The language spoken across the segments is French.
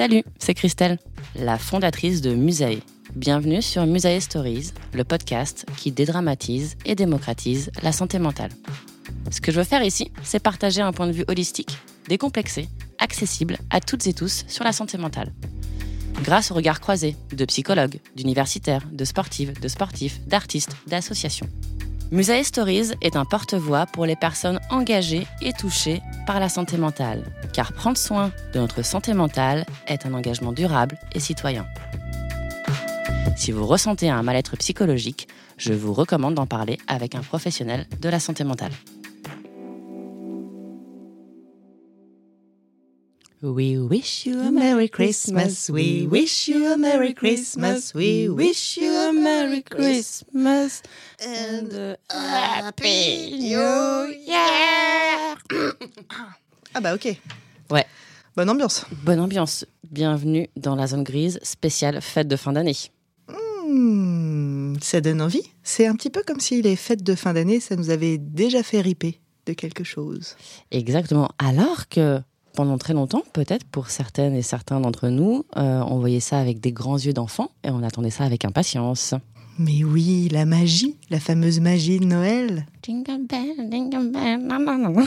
Salut, c'est Christelle, la fondatrice de Musae. Bienvenue sur Musae Stories, le podcast qui dédramatise et démocratise la santé mentale. Ce que je veux faire ici, c'est partager un point de vue holistique, décomplexé, accessible à toutes et tous sur la santé mentale. Grâce au regard croisé de psychologues, d'universitaires, de sportives, de sportifs, d'artistes, d'associations. Musae Stories est un porte-voix pour les personnes engagées et touchées par la santé mentale, car prendre soin de notre santé mentale est un engagement durable et citoyen. Si vous ressentez un mal-être psychologique, je vous recommande d'en parler avec un professionnel de la santé mentale. We wish you a Merry Christmas. We wish you a Merry Christmas. We wish you a Merry Christmas and a Happy New Year. Ah bah ok. Ouais, Bonne ambiance. bonne ambiance. Bienvenue dans la zone grise spéciale fête de fin d'année. Hmm, ça donne envie. C'est un petit peu comme si les fêtes de fin d'année, ça nous avait déjà fait riper de quelque chose. Exactement. Alors que pendant très longtemps, peut-être pour certaines et certains d'entre nous, euh, on voyait ça avec des grands yeux d'enfant et on attendait ça avec impatience. Mais oui, la magie, la fameuse magie de Noël. Jingle bell, jingle bell, nan, nan, nan.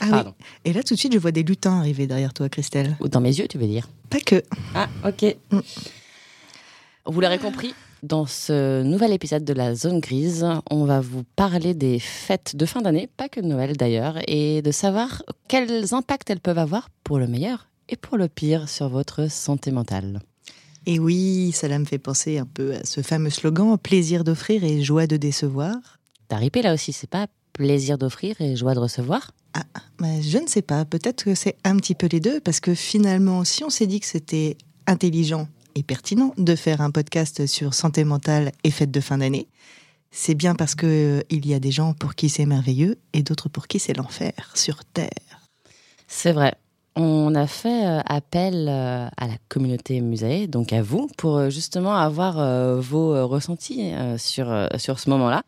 Ah Pardon. oui. Et là, tout de suite, je vois des lutins arriver derrière toi, Christelle. Ou Dans mes yeux, tu veux dire Pas que. Ah, ok. Mm. Vous l'aurez compris, dans ce nouvel épisode de la zone grise, on va vous parler des fêtes de fin d'année, pas que de Noël d'ailleurs, et de savoir quels impacts elles peuvent avoir pour le meilleur et pour le pire sur votre santé mentale. Et oui, cela me fait penser un peu à ce fameux slogan plaisir d'offrir et joie de décevoir. T'as ripé là aussi, c'est pas plaisir d'offrir et joie de recevoir Bah, je ne sais pas, peut-être que c'est un petit peu les deux, parce que finalement, si on s'est dit que c'était intelligent et pertinent de faire un podcast sur santé mentale et fête de fin d'année, c'est bien parce que euh, il y a des gens pour qui c'est merveilleux et d'autres pour qui c'est l'enfer sur Terre. C'est vrai. On a fait euh, appel euh, à la communauté musée, donc à vous, pour justement avoir vos ressentis sur, sur ce moment-là.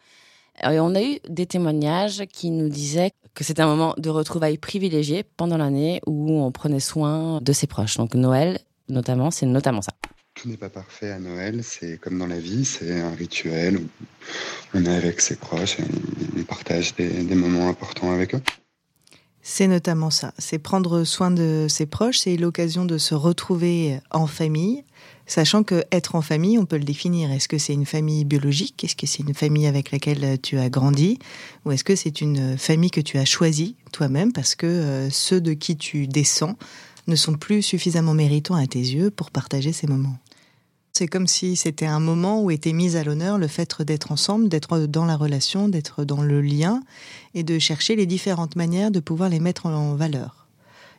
Et on a eu des témoignages qui nous disaient que c'était un moment de retrouvailles privilégié pendant l'année où on prenait soin de ses proches. Donc Noël, notamment, c'est notamment ça. Tout n'est pas parfait à Noël, c'est comme dans la vie, c'est un rituel où on est avec ses proches et on, partage des, des moments importants avec eux. C'est notamment ça, c'est prendre soin de ses proches, c'est l'occasion de se retrouver en famille, sachant que être en famille, on peut le définir. Est-ce que c'est une famille biologique? Est-ce que c'est une famille avec laquelle tu as grandi? Ou est-ce que c'est une famille que tu as choisie toi-même parce que euh, ceux de qui tu descends ne sont plus suffisamment méritants à tes yeux pour partager ces moments? C'est comme si c'était un moment où était mise à l'honneur le fait d'être ensemble, d'être dans la relation, d'être dans le lien et de chercher les différentes manières de pouvoir les mettre en valeur.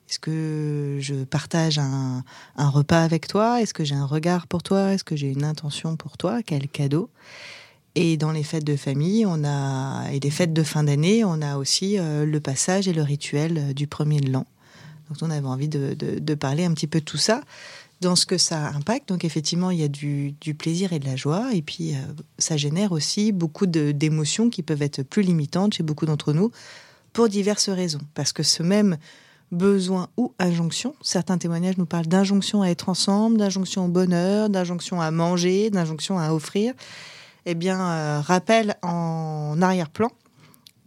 Est-ce que je partage un, repas avec toi? Est-ce que j'ai un regard pour toi? Est-ce que j'ai une intention pour toi? Quel cadeau? Et dans les fêtes de famille, on a et les fêtes de fin d'année, on a aussi euh, le passage et le rituel euh, du premier de l'an. Donc on avait envie de, de parler un petit peu de tout ça. Dans ce que ça impacte. Donc effectivement, il y a du, plaisir et de la joie. Et puis, euh, ça génère aussi beaucoup d'émotions qui peuvent être plus limitantes chez beaucoup d'entre nous pour diverses raisons. Parce que ce même besoin ou injonction, certains témoignages nous parlent d'injonction à être ensemble, d'injonction au bonheur, d'injonction à manger, d'injonction à offrir, eh bien, euh, rappelle en arrière-plan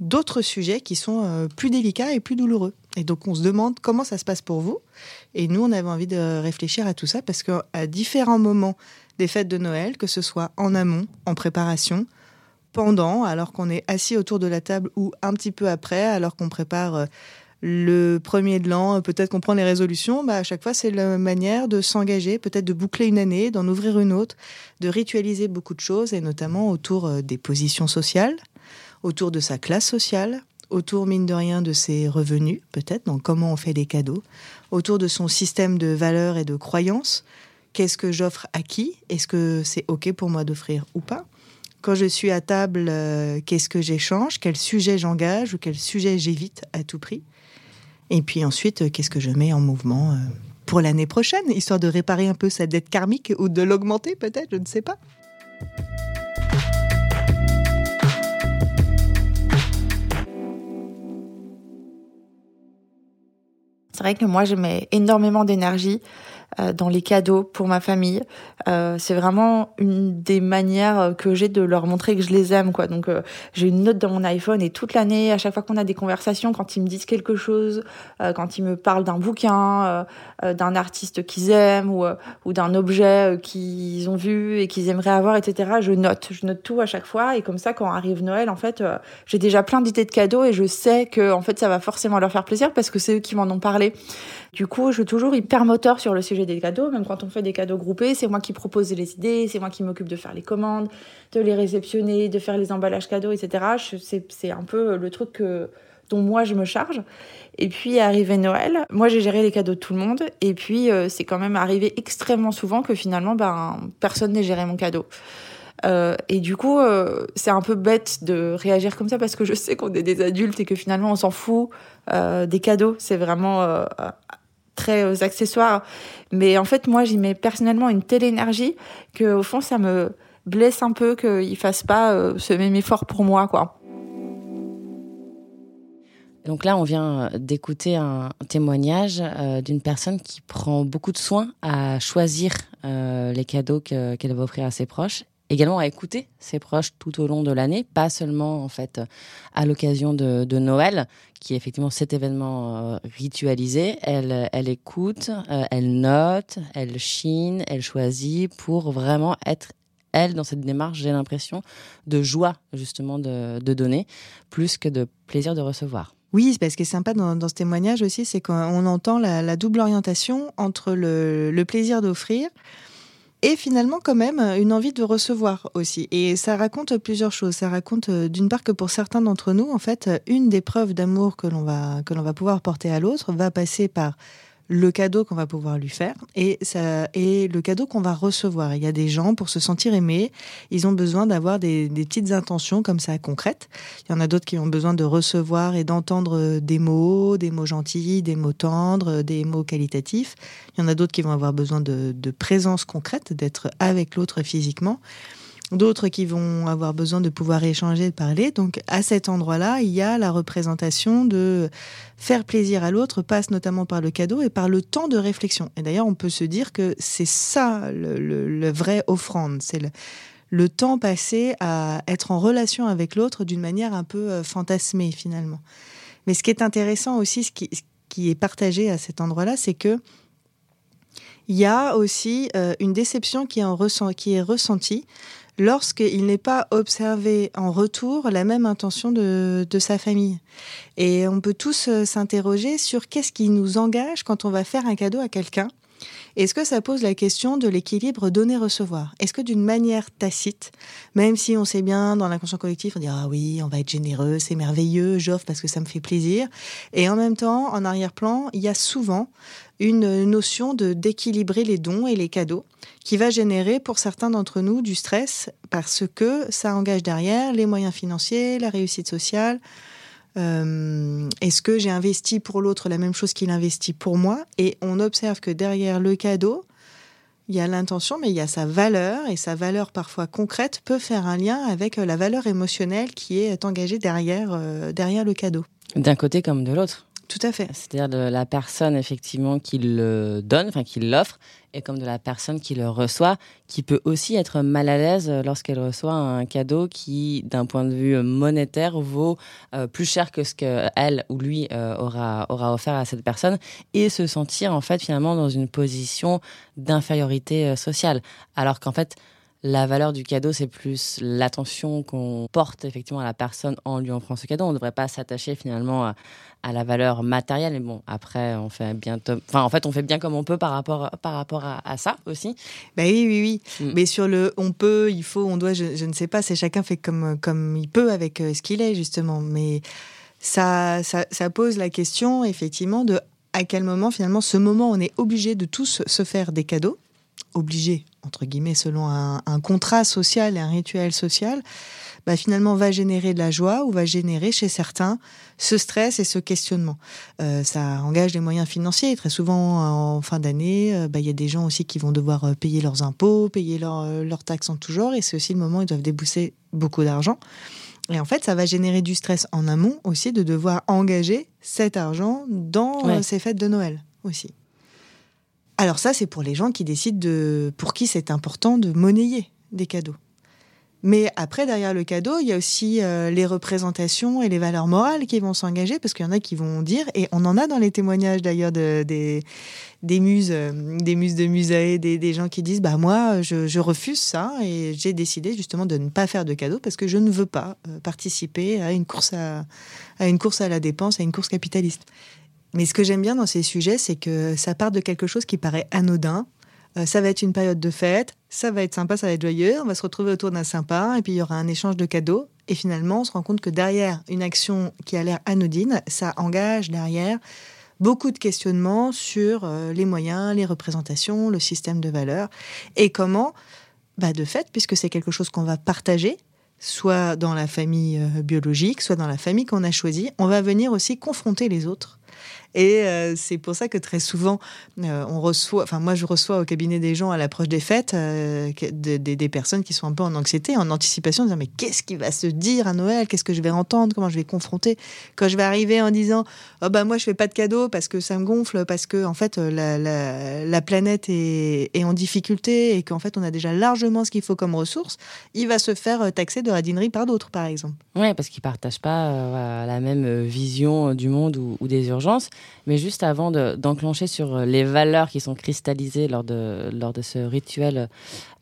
d'autres sujets qui sont euh, plus délicats et plus douloureux. Et donc on se demande comment ça se passe pour vous. Et nous, on avait envie de réfléchir à tout ça parce qu'à différents moments des fêtes de Noël, que ce soit en amont, en préparation, pendant, alors qu'on est assis autour de la table, ou un petit peu après, alors qu'on prépare euh, le premier de l'an, peut-être qu'on prend les résolutions, bah à chaque fois c'est la manière de s'engager, peut-être de boucler une année, d'en ouvrir une autre, de ritualiser beaucoup de choses, et notamment autour euh, des positions sociales, autour de sa classe sociale, autour, mine de rien, de ses revenus, peut-être, donc comment on fait des cadeaux, autour de son système de valeurs et de croyances. Qu'est-ce que j'offre à qui Est-ce que c'est OK pour moi d'offrir ou pas Quand je suis à table, euh, qu'est-ce que j'échange Quel sujet j'engage ou quel sujet j'évite à tout prix Et puis ensuite, euh, qu'est-ce que je mets en mouvement euh, pour l'année prochaine, histoire de réparer un peu sa dette karmique ou de l'augmenter peut-être, je ne sais pas. C'est vrai que moi, je mets énormément d'énergie dans les cadeaux pour ma famille. Euh, c'est vraiment une des manières que j'ai de leur montrer que je les aime. Quoi. Donc euh, j'ai une note dans mon iPhone et toute l'année, à chaque fois qu'on a des conversations, quand ils me disent quelque chose, quand ils me parlent d'un bouquin, d'un artiste qu'ils aiment ou, ou d'un objet qu'ils ont vu et qu'ils aimeraient avoir, etc., je note. Je note tout à chaque fois et comme ça, quand arrive Noël, en fait, j'ai déjà plein d'idées de cadeaux et je sais que en fait, ça va forcément leur faire plaisir parce que c'est eux qui m'en ont parlé. Du coup, je suis toujours hyper moteur sur le sujet des cadeaux, même quand on fait des cadeaux groupés, c'est moi qui propose les idées, c'est moi qui m'occupe de faire les commandes, de les réceptionner, de faire les emballages cadeaux, etc. C'est un peu le truc dont moi je me charge. Et puis arrivé Noël, moi j'ai géré les cadeaux de tout le monde. Et puis euh, c'est quand même arrivé extrêmement souvent que finalement ben, personne n'ait géré mon cadeau. Euh, et du coup, euh, c'est un peu bête de réagir comme ça parce que je sais qu'on est des adultes et que finalement on s'en fout des cadeaux. C'est vraiment très euh, accessoires. Mais en fait, moi, j'y mets personnellement une telle énergie que, au fond, ça me blesse un peu qu'ils fassent pas euh, ce même effort pour moi, quoi. Donc là, on vient d'écouter un témoignage euh, d'une personne qui prend beaucoup de soin à choisir les cadeaux qu'elle va offrir à ses proches également à écouter ses proches tout au long de l'année, pas seulement en fait à l'occasion de, Noël, qui est effectivement cet événement euh, ritualisé. Elle, écoute, euh, elle note, elle chine, elle choisit pour vraiment être elle dans cette démarche. J'ai l'impression de joie justement de, donner plus que de plaisir de recevoir. Oui, parce que est sympa dans, ce témoignage aussi, c'est qu'on entend la, double orientation entre le plaisir d'offrir et finalement quand même une envie de recevoir aussi. Et ça raconte plusieurs choses. Ça raconte euh, d'une part que pour certains d'entre nous, en fait, une des preuves d'amour que l'on va pouvoir porter à l'autre va passer par le cadeau qu'on va pouvoir lui faire et ça et le cadeau qu'on va recevoir. Il y a des gens pour se sentir aimés, ils ont besoin d'avoir des, des, petites intentions comme ça concrètes. Il y en a d'autres qui ont besoin de recevoir et d'entendre des mots, des mots gentils, des mots tendres, des mots qualitatifs. Il y en a d'autres qui vont avoir besoin de, de présence concrète, d'être avec l'autre physiquement d'autres qui vont avoir besoin de pouvoir échanger, de parler. Donc à cet endroit-là, il y a la représentation de faire plaisir à l'autre, passe notamment par le cadeau et par le temps de réflexion. Et d'ailleurs, on peut se dire que c'est ça le, vrai offrande, c'est le, temps passé à être en relation avec l'autre d'une manière un peu euh, fantasmée finalement. Mais ce qui est intéressant aussi, ce qui, qui est partagé à cet endroit-là, c'est que il y a aussi euh, une déception qui en ressent, qui est ressentie lorsqu'il n'est pas observé en retour la même intention de, sa famille. Et on peut tous euh, s'interroger sur qu'est-ce qui nous engage quand on va faire un cadeau à quelqu'un. Est-ce que ça pose la question de l'équilibre donner-recevoir? Est-ce que d'une manière tacite, même si on sait bien dans l'inconscient collectif, on dit ah oui, on va être généreux, c'est merveilleux, j'offre parce que ça me fait plaisir, et en même temps, en arrière-plan, il y a souvent une notion de d'équilibrer les dons et les cadeaux qui va générer pour certains d'entre nous du stress parce que ça engage derrière les moyens financiers, la réussite sociale. Euh, est-ce que j'ai investi pour l'autre la même chose qu'il investit pour moi? Et on observe que derrière le cadeau, il y a l'intention, mais il y a sa valeur, et sa valeur parfois concrète peut faire un lien avec la valeur émotionnelle qui est engagée derrière, derrière le cadeau. D'un côté comme de l'autre. Tout à fait. C'est-à-dire de la personne effectivement qui le donne, enfin qui l'offre, et comme de la personne qui le reçoit, qui peut aussi être mal à l'aise lorsqu'elle reçoit un cadeau qui, d'un point de vue monétaire, vaut euh, plus cher que ce qu'elle ou lui euh, aura, aura offert à cette personne, et se sentir en fait finalement dans une position d'infériorité euh, sociale. Alors qu'en fait, la valeur du cadeau, c'est plus l'attention qu'on porte effectivement à la personne en lui offrant ce cadeau. On ne devrait pas s'attacher finalement à, la valeur matérielle. Et bon, après, on fait bien, enfin, en fait, on fait bien comme on peut par rapport, par rapport à, ça aussi. Ben oui, oui, oui. Mm. Mais sur le on peut, il faut, on doit, je, ne sais pas, c'est chacun fait comme, comme il peut avec euh, ce qu'il est, justement. Mais ça, ça, ça pose la question, effectivement, de à quel moment, finalement, ce moment, on est obligé de tous se faire des cadeaux obligé, entre guillemets, selon un, contrat social et un rituel social, bah, finalement va générer de la joie ou va générer chez certains ce stress et ce questionnement. Euh, ça engage des moyens financiers. Très souvent, en fin d'année, euh, bah, il y a des gens aussi qui vont devoir euh, payer leurs impôts, payer leurs taxes en tout genre, et c'est aussi le moment où ils doivent débousser beaucoup d'argent. Et en fait, ça va générer du stress en amont aussi de devoir engager cet argent dans ces fêtes de Noël aussi. Alors ça, c'est pour les gens qui décident de, pour qui c'est important de monnayer des cadeaux. Mais après, derrière le cadeau, il y a aussi euh, les représentations et les valeurs morales qui vont s'engager, parce qu'il y en a qui vont dire, et on en a dans les témoignages d'ailleurs de, des, des muses, euh, des muses de musée, des, des, gens qui disent, bah moi, je, refuse ça, et j'ai décidé justement de ne pas faire de cadeaux parce que je ne veux pas euh, participer à une course à une course à la dépense, à une course capitaliste. Mais ce que j'aime bien dans ces sujets, c'est que ça part de quelque chose qui paraît anodin. Euh, ça va être une période de fête, ça va être sympa, ça va être joyeux, on va se retrouver autour d'un sympa, et puis il y aura un échange de cadeaux. Et finalement, on se rend compte que derrière une action qui a l'air anodine, ça engage derrière beaucoup de questionnements sur euh, les moyens, les représentations, le système de valeurs, et comment, bah de fait, puisque c'est quelque chose qu'on va partager, soit dans la famille euh, biologique, soit dans la famille qu'on a choisie, on va venir aussi confronter les autres et euh, c'est pour ça que très souvent, euh, on reçoit, enfin moi je reçois au cabinet des gens à l'approche des fêtes euh, des, personnes qui sont un peu en anxiété, en anticipation, en disant mais qu'est-ce qui va se dire à Noël? Qu'est-ce que je vais entendre? Comment je vais confronter? Quand je vais arriver en disant oh bah moi je fais pas de cadeaux parce que ça me gonfle, parce que en fait la, planète est, en difficulté et qu'en fait on a déjà largement ce qu'il faut comme ressources, il va se faire taxer de radinerie par d'autres par exemple. Oui, parce qu'ils partagent pas la même vision du monde ou des urgences. Mais juste avant d'enclencher sur euh, les valeurs qui sont cristallisées lors de, lors de ce rituel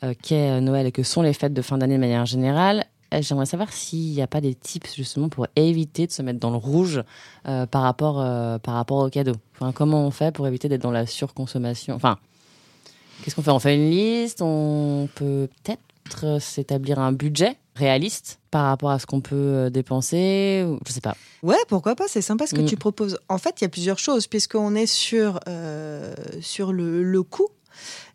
euh, qu'est Noël et que sont les fêtes de fin d'année de manière générale, euh, J'aimerais savoir s'il n'y a pas des tips justement pour éviter de se mettre dans le rouge par, rapport, par rapport au cadeau. Enfin, comment on fait pour éviter d'être dans la surconsommation? Enfin, qu'est-ce qu'on fait? On fait une liste? On peut peut-être s'établir un budget? Réaliste par rapport à ce qu'on peut euh, dépenser Je sais pas. Ouais, pourquoi pas C'est sympa ce que mm. tu proposes. En fait, il y a plusieurs choses puisqu'on est sur euh, sur le, le coût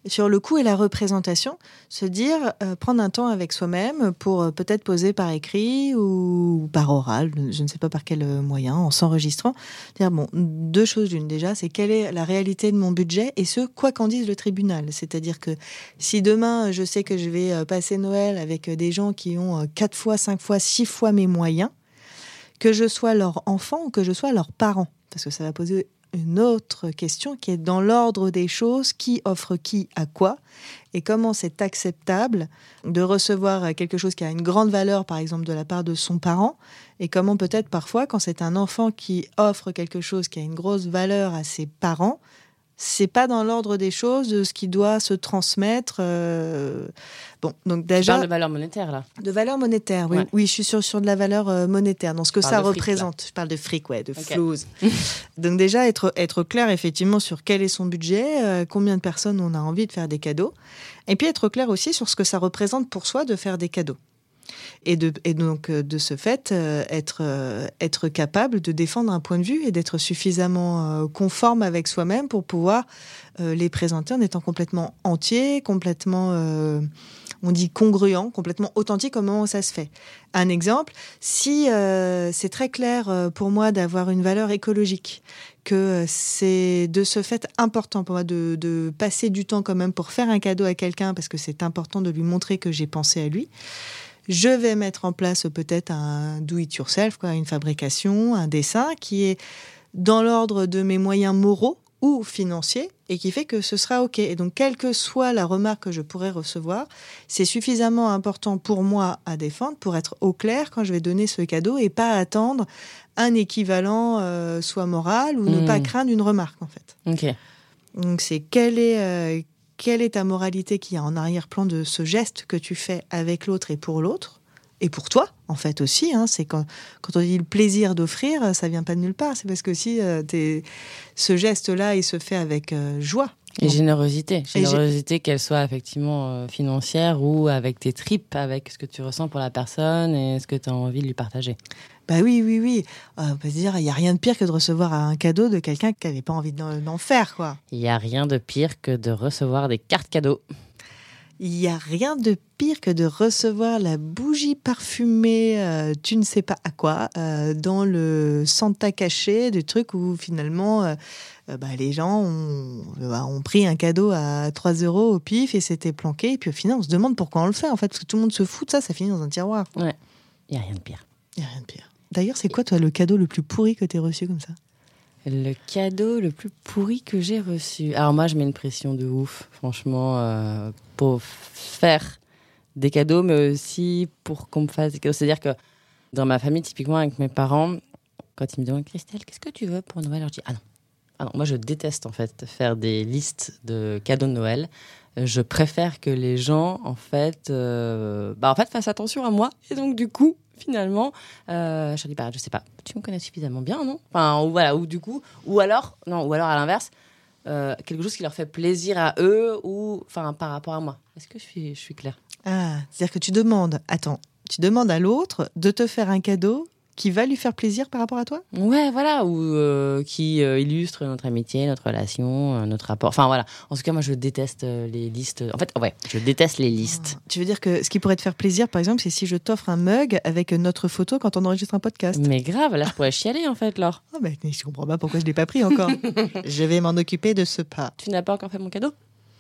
sur le coût et la représentation, se dire, euh, prendre un temps avec soi-même pour euh, peut-être poser par écrit ou par oral, je ne sais pas par quel euh, moyen, en s'enregistrant, dire, bon, deux choses d'une déjà, c'est quelle est la réalité de mon budget et ce, quoi qu'en dise le tribunal. C'est-à-dire que si demain, je sais que je vais passer Noël avec des gens qui ont quatre fois, cinq fois, six fois mes moyens, que je sois leur enfant ou que je sois leur parent, parce que ça va poser une autre question qui est dans l'ordre des choses, qui offre qui à quoi, et comment c'est acceptable de recevoir quelque chose qui a une grande valeur, par exemple, de la part de son parent, et comment peut-être parfois, quand c'est un enfant qui offre quelque chose qui a une grosse valeur à ses parents, c'est pas dans l'ordre des choses de ce qui doit se transmettre. Euh, bon, donc déjà. Tu parles de valeur monétaire là. De valeur monétaire, oui. Oui, je suis sur, sur de la valeur euh, monétaire, dans ce que ça représente. je parle de fric, ouais, de okay. donc déjà être être clair effectivement sur quel est son budget, euh, combien de personnes on a envie de faire des cadeaux, et puis être clair aussi sur ce que ça représente pour soi de faire des cadeaux et, donc euh, de ce fait euh, être, euh, être capable de défendre un point de vue et d'être suffisamment conforme avec soi-même pour pouvoir les présenter en étant complètement entier, complètement on dit congruent, complètement authentique au moment où ça se fait. Un exemple, si c'est très clair pour moi d'avoir une valeur écologique, que c'est de ce fait important pour moi de, passer du temps quand même pour faire un cadeau à quelqu'un parce que c'est important de lui montrer que j'ai pensé à lui. Je vais mettre en place peut-être un do it yourself, quoi, une fabrication, un dessin qui est dans l'ordre de mes moyens moraux ou financiers et qui fait que ce sera OK. Et donc, quelle que soit la remarque que je pourrais recevoir, c'est suffisamment important pour moi à défendre pour être au clair quand je vais donner ce cadeau et pas attendre un équivalent euh, soit moral ou ne pas Hmm. craindre une remarque en fait. Ok. Donc, c'est quelle est, euh, quelle est ta moralité qui a en arrière-plan de ce geste que tu fais avec l'autre et pour l'autre et pour toi, en fait aussi, hein, c'est quand, quand on dit le plaisir d'offrir, ça vient pas de nulle part. C'est parce que si euh, ce geste-là, il se fait avec euh, joie. Et générosité. Générosité, qu'elle soit effectivement euh, financière ou avec tes tripes, avec ce que tu ressens pour la personne et ce que tu as envie de lui partager. Bah oui, oui, oui. Euh, on peut se dire, il y a rien de pire que de recevoir un cadeau de quelqu'un qui n'avait pas envie d'en d'en faire, quoi. Il n'y a rien de pire que de recevoir des cartes cadeaux. Il y a rien de pire que de recevoir la bougie parfumée, euh, tu ne sais pas à quoi, euh, dans le Santa caché, du truc où finalement euh, bah, les gens ont, bah, ont pris un cadeau à 3 euros au pif et c'était planqué. Et puis au final, on se demande pourquoi on le fait en fait, parce que tout le monde se fout de ça, ça finit dans un tiroir. Il n'y a rien de pire. Il n'y a rien de pire. D'ailleurs, c'est quoi toi le cadeau le plus pourri que tu reçu comme ça? Le cadeau le plus pourri que j'ai reçu. Alors moi, je mets une pression de ouf, franchement, euh, pour faire des cadeaux, mais aussi pour qu'on me fasse des cadeaux. C'est-à-dire que dans ma famille, typiquement avec mes parents, quand ils me demandent Christelle, qu'est-ce que tu veux pour Noël? Je dis ah non. Ah non, moi je déteste en fait faire des listes de cadeaux de Noël. Je préfère que les gens en fait, euh, bah en fait fassent attention à moi et donc du coup finalement, euh, je dis bah je sais pas, tu me connais suffisamment bien non? Enfin ou voilà ou du coup ou alors non ou alors à l'inverse euh, quelque chose qui leur fait plaisir à eux ou enfin par rapport à moi. Est-ce que je suis je suis claire? Ah, c'est-à-dire que tu demandes, attends, tu demandes à l'autre de te faire un cadeau qui va lui faire plaisir par rapport à toi? Ouais, voilà, ou euh, qui euh, illustre notre amitié, notre relation, euh, notre rapport. Enfin voilà. En tout cas, moi, je déteste les listes. En fait, ouais, je déteste les listes. Tu veux dire que ce qui pourrait te faire plaisir, par exemple, c'est si je t'offre un mug avec notre photo quand on enregistre un podcast. Mais grave, là, je pourrais chialer en fait, Laure. Ah ben, je comprends pas pourquoi je l'ai pas pris encore. je vais m'en occuper de ce pas. Tu n'as pas encore fait mon cadeau?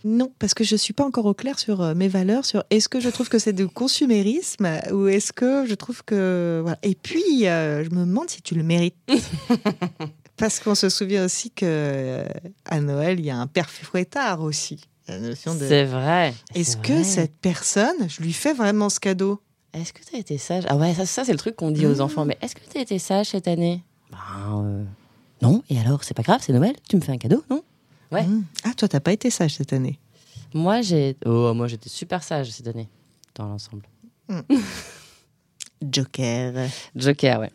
Non, parce que je suis pas encore au clair sur euh, mes valeurs, sur est-ce que je trouve que c'est du consumérisme ou est-ce que je trouve que voilà. Et puis, euh, je me demande si tu le mérites. parce qu'on se souvient aussi que euh, à Noël, il y a un père fouettard aussi. La notion de. C'est vrai. Est-ce que vrai. cette personne, je lui fais vraiment ce cadeau? Est-ce que tu as été sage? Ah ouais, ça, ça c'est le truc qu'on dit aux Mmh. enfants. Mais est-ce que tu as été sage cette année? Ben, euh, non. Et alors, c'est pas grave, c'est Noël. Tu me fais un cadeau, non? Ouais. Mmh. Ah, toi, t'as pas été sage cette année. Moi, j'ai. Oh, moi, j'étais super sage cette année, dans l'ensemble. Joker. Joker, ouais.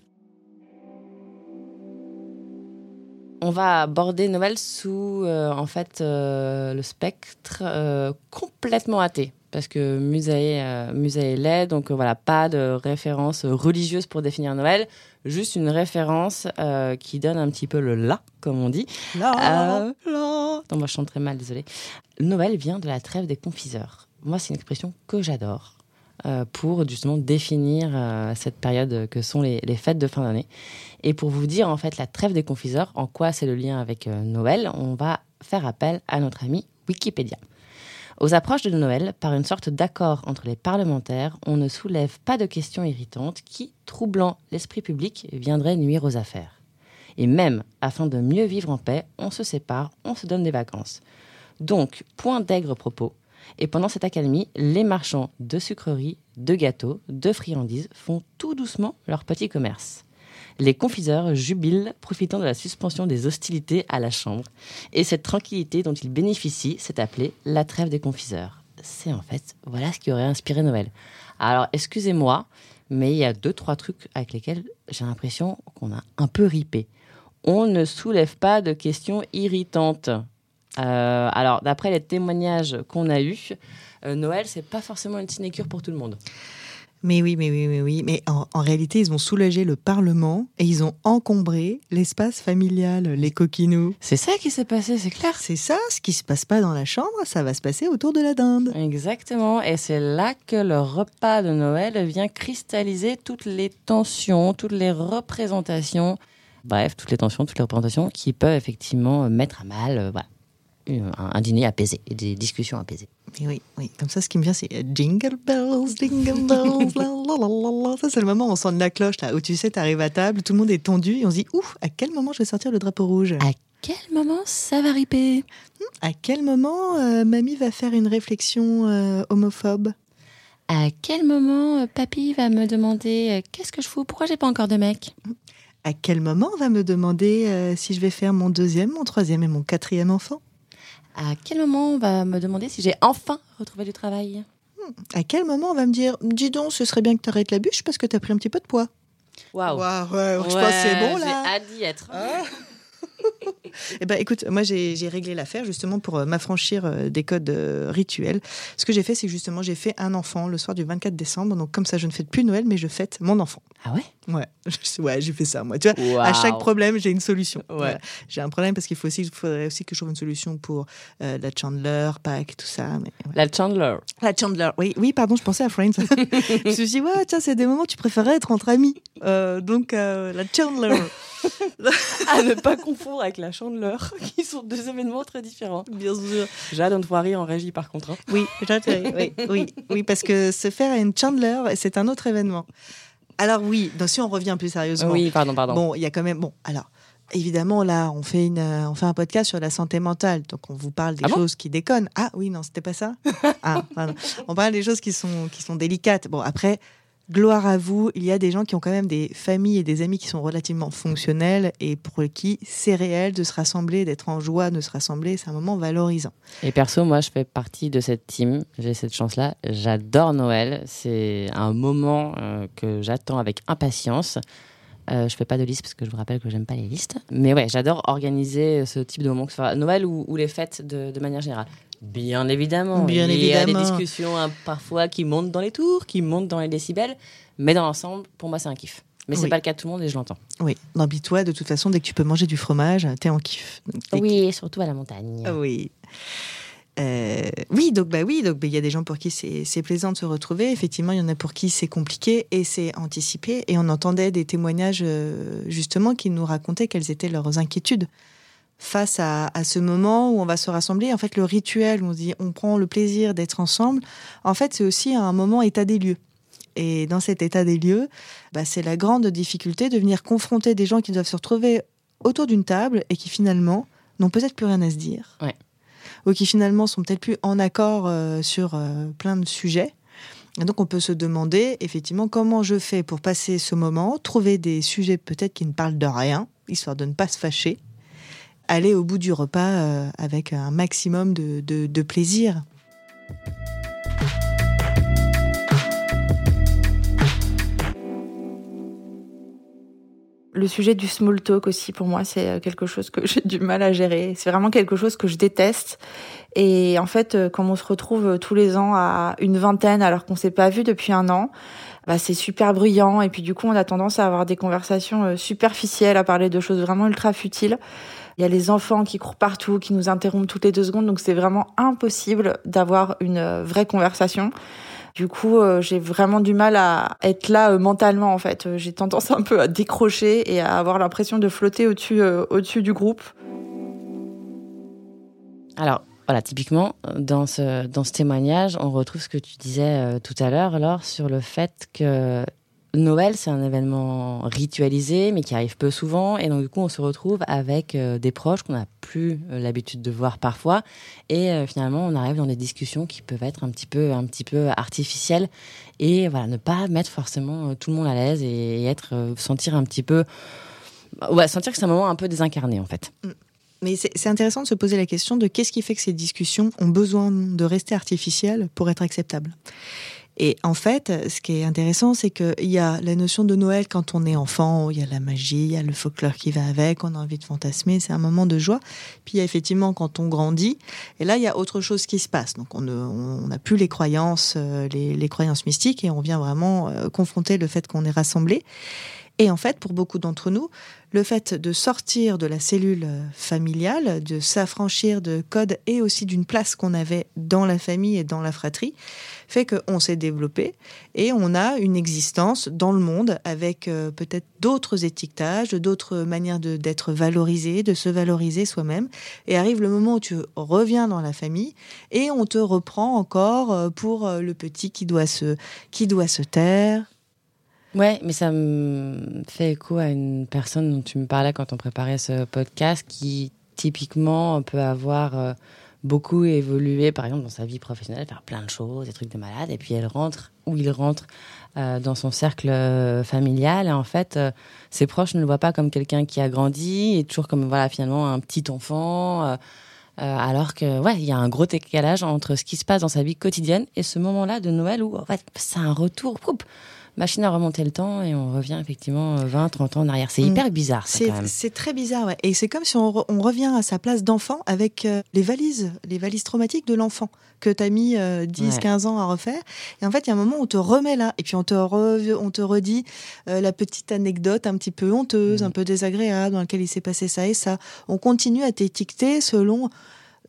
On va aborder Noël sous, euh, en fait, euh, le spectre euh, complètement athée. Parce que Musae, euh, l'est, donc euh, voilà, pas de référence religieuse pour définir Noël, juste une référence euh, qui donne un petit peu le là, comme on dit. Euh, là. Non, moi je chante très mal, désolé. Noël vient de la trêve des confiseurs. Moi, c'est une expression que j'adore euh, pour justement définir euh, cette période que sont les, les fêtes de fin d'année. Et pour vous dire en fait la trêve des confiseurs, en quoi c'est le lien avec euh, Noël, on va faire appel à notre ami Wikipédia. Aux approches de Noël, par une sorte d'accord entre les parlementaires, on ne soulève pas de questions irritantes qui, troublant l'esprit public, viendraient nuire aux affaires. Et même, afin de mieux vivre en paix, on se sépare, on se donne des vacances. Donc, point d'aigre propos. Et pendant cette accalmie, les marchands de sucreries, de gâteaux, de friandises font tout doucement leur petit commerce. Les confiseurs jubilent, profitant de la suspension des hostilités à la Chambre. Et cette tranquillité dont ils bénéficient, c'est appelée la trêve des confiseurs. C'est en fait, voilà ce qui aurait inspiré Noël. Alors, excusez-moi, mais il y a deux, trois trucs avec lesquels j'ai l'impression qu'on a un peu ripé. On ne soulève pas de questions irritantes. Euh, alors, d'après les témoignages qu'on a eus, euh, Noël, c'est pas forcément une sinécure pour tout le monde. Mais oui, mais oui, mais oui. Mais en, en réalité, ils ont soulagé le Parlement et ils ont encombré l'espace familial, les coquinous. C'est ça qui s'est passé, c'est clair. C'est ça, ce qui se passe pas dans la chambre, ça va se passer autour de la dinde. Exactement, et c'est là que le repas de Noël vient cristalliser toutes les tensions, toutes les représentations, bref, toutes les tensions, toutes les représentations qui peuvent effectivement mettre à mal euh, voilà, un, un dîner apaisé et des discussions apaisées. Oui, oui. Comme ça, ce qui me vient, c'est euh, Jingle Bells, Jingle Bells, la, la, la, la, la. Ça, c'est le moment où on sonne la cloche, là, où tu sais, t'arrives à table, tout le monde est tendu et on se dit, ouf, à quel moment je vais sortir le drapeau rouge? À quel moment ça va riper À quel moment euh, mamie va faire une réflexion euh, homophobe? À quel moment euh, papy va me demander euh, qu'est-ce que je fous? Pourquoi j'ai pas encore de mec? À quel moment on va me demander euh, si je vais faire mon deuxième, mon troisième et mon quatrième enfant? À quel moment on va me demander si j'ai enfin retrouvé du travail? À quel moment on va me dire, dis donc, ce serait bien que tu arrêtes la bûche parce que tu as pris un petit peu de poids? Waouh ouais, je pense que c'est bon là. J'ai hâte d'y être. Eh ben, écoute, moi j'ai réglé l'affaire justement pour euh, m'affranchir euh, des codes euh, rituels. Ce que j'ai fait, c'est justement j'ai fait un enfant le soir du 24 décembre. Donc comme ça, je ne fête plus Noël, mais je fête mon enfant. Ah ouais? Ouais, Je- ouais, j'ai fait ça moi. Tu vois, à chaque problème, j'ai une solution. Ouais. Voilà. J'ai un problème parce qu'il faut aussi, il faudrait aussi que je trouve une solution pour euh, la Chandler, Pâques, tout ça. Mais ouais. La Chandler. La Chandler, oui, oui, pardon, je pensais à Friends. je me suis dit, ouais, tiens, c'est des moments où tu préférais être entre amis. Euh, donc, euh, la Chandler. À ne pas confondre avec la Chandler, qui sont deux événements très différents. Bien sûr. Jade, rire en régie par contre. hein. Oui, j'intéresse, oui, oui, oui, parce que se faire une Chandler, c'est un autre événement. Alors oui, donc si on revient plus sérieusement. Oui, pardon, pardon. Bon, il y a quand même. Bon, alors. Évidemment, là, on fait, une, euh, on fait un podcast sur la santé mentale, donc on vous parle des Ah bon choses qui déconnent. Ah oui, non, c'était pas ça. ah, pardon. On parle des choses qui sont, qui sont délicates. Bon, après, gloire à vous, il y a des gens qui ont quand même des familles et des amis qui sont relativement fonctionnels et pour qui c'est réel de se rassembler, d'être en joie, de se rassembler. C'est un moment valorisant. Et perso, moi, je fais partie de cette team. J'ai cette chance-là. J'adore Noël. C'est un moment euh, que j'attends avec impatience. Euh, je fais pas de liste parce que je vous rappelle que j'aime pas les listes. Mais ouais, j'adore organiser ce type de moment, que ce soit Noël ou, ou les fêtes de, de manière générale. Bien évidemment. Bien il y a des discussions hein, parfois qui montent dans les tours, qui montent dans les décibels. Mais dans l'ensemble, pour moi, c'est un kiff. Mais c'est Oui. pas le cas de tout le monde et je l'entends. Oui, non, puis toi, de toute façon, dès que tu peux manger du fromage, t'es en kiff. Oui, surtout à la montagne. Oui. Euh, oui, donc bah oui, donc il y a des gens pour qui c'est plaisant de se retrouver. Effectivement, il y en a pour qui c'est compliqué et c'est anticipé. Et on entendait des témoignages euh, justement qui nous racontaient quelles étaient leurs inquiétudes face à, ce moment où on va se rassembler. En fait, le rituel, on dit on prend le plaisir d'être ensemble. En fait, c'est aussi un moment état des lieux. Et dans cet état des lieux, bah, c'est la grande difficulté de venir confronter des gens qui doivent se retrouver autour d'une table et qui finalement n'ont peut-être plus rien à se dire. Ou qui finalement sont peut-être plus en accord euh, sur euh, plein de sujets. Et donc on peut se demander effectivement comment je fais pour passer ce moment, trouver des sujets peut-être qui ne parlent de rien, histoire de ne pas se fâcher, aller au bout du repas euh, avec un maximum de- de plaisir. Le sujet du small talk aussi, pour moi, c'est euh, quelque chose que j'ai du mal à gérer. C'est vraiment quelque chose que je déteste. Et en fait, euh, quand on se retrouve euh, tous les ans à une vingtaine alors qu'on s'est pas vu depuis un an, bah, c'est super bruyant. Et puis du coup, on a tendance à avoir des conversations superficielles, à parler de choses vraiment ultra futiles. Il y a les enfants qui courent partout, qui nous interrompent toutes les deux secondes. Donc c'est vraiment impossible d'avoir une vraie conversation. Du coup, euh, j'ai vraiment du mal à être là euh, mentalement en fait. Euh, J'ai tendance un peu à décrocher et à avoir l'impression de flotter au-dessus au-dessus du groupe. Alors, voilà, typiquement, dans ce, dans ce témoignage, on retrouve ce que tu disais tout à l'heure, alors sur le fait que Noël, c'est un événement ritualisé, mais qui arrive peu souvent. Et donc, du coup, on se retrouve avec euh, des proches qu'on n'a plus euh, l'habitude de voir parfois. Et euh, finalement, on arrive dans des discussions qui peuvent être un petit peu, un petit peu artificielles. Et voilà, ne pas mettre forcément tout le monde à l'aise et, et être, sentir un petit peu. Ouais, sentir que c'est un moment un peu désincarné, en fait. Mais c'est c'est intéressant de se poser la question de qu'est-ce qui fait que ces discussions ont besoin de rester artificielles pour être acceptables? Et en fait, ce qui est intéressant, c'est qu'il y a la notion de Noël quand on est enfant, il y a la magie, il y a le folklore qui va avec, on a envie de fantasmer, c'est un moment de joie. Puis il y a effectivement quand on grandit, et là il y a autre chose qui se passe. Donc on n'a plus les croyances, euh, les, croyances mystiques, et on vient vraiment euh, confronter le fait qu'on est rassemblés. Et en fait, pour beaucoup d'entre nous, le fait de sortir de la cellule familiale, de s'affranchir de codes et aussi d'une place qu'on avait dans la famille et dans la fratrie, fait qu'on s'est développé et on a une existence dans le monde avec euh, peut-être d'autres étiquetages, d'autres manières d'être valorisé, de se valoriser soi-même. Et arrive le moment où tu reviens dans la famille et on te reprend encore euh, pour le petit qui doit se, qui doit se taire, Ouais, mais ça me fait écho à une personne dont tu me parlais quand on préparait ce podcast qui typiquement peut avoir euh, beaucoup évolué, par exemple, dans sa vie professionnelle, faire plein de choses, des trucs de malade, et puis elle rentre, ou il rentre euh, dans son cercle euh, familial, et en fait, ses proches ne le voient pas comme quelqu'un qui a grandi, et toujours comme, voilà, finalement, un petit enfant. alors que ouais, il y a un gros décalage entre ce qui se passe dans sa vie quotidienne et ce moment-là de Noël où en fait c'est un retour machine à remonter le temps et on revient effectivement 20, euh, 30 ans en arrière. C'est mm. hyper bizarre. C'est très bizarre, ouais. Et c'est comme si on, revient à sa place d'enfant avec euh, les valises, les valises traumatiques de l'enfant que tu as mis 10, euh, 15 ans à refaire. Et en fait, il y a un moment où on te remet là. Et puis on te, on te redit la petite anecdote un petit peu honteuse, mm. un peu désagréable, dans laquelle il s'est passé ça et ça. On continue à t'étiqueter selon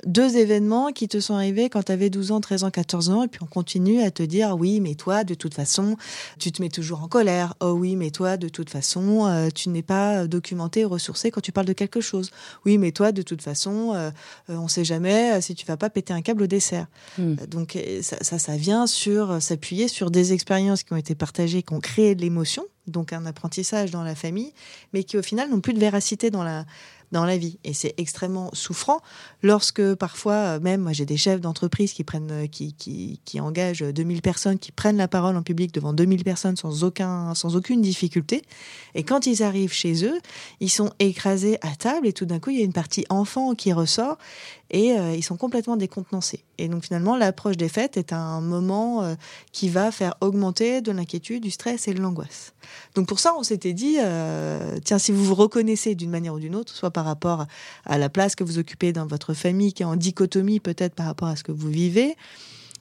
deux événements qui te sont arrivés quand tu avais 12 ans, 13 ans, 14 ans, et puis on continue à te dire oui, mais toi, de toute façon, tu te mets toujours en colère. Oh oui, mais toi, de toute façon, euh, tu n'es pas documenté, ressourcé quand tu parles de quelque chose. Oui, mais toi, de toute façon, euh, euh, on ne sait jamais si tu vas pas péter un câble au dessert. Hmm. Donc ça, ça, vient sur s'appuyer sur des expériences qui ont été partagées, qui ont créé de l'émotion, donc un apprentissage dans la famille, mais qui au final n'ont plus de véracité dans la dans la vie. Et c'est extrêmement souffrant lorsque parfois, euh, même moi j'ai des chefs d'entreprise qui euh, qui, qui, qui, engagent 2000 personnes, qui prennent la parole en public devant 2000 personnes sans, aucun, sans aucune difficulté. Et quand ils arrivent chez eux, ils sont écrasés à table et tout d'un coup, il y a une partie enfant qui ressort et euh, ils sont complètement décontenancés. Et donc finalement, l'approche des fêtes est un moment qui va faire augmenter de l'inquiétude, du stress et de l'angoisse. Donc pour ça, on s'était dit, tiens, si vous vous reconnaissez d'une manière ou d'une autre, soit par rapport à la place que vous occupez dans votre famille, qui est en dichotomie peut-être par rapport à ce que vous vivez,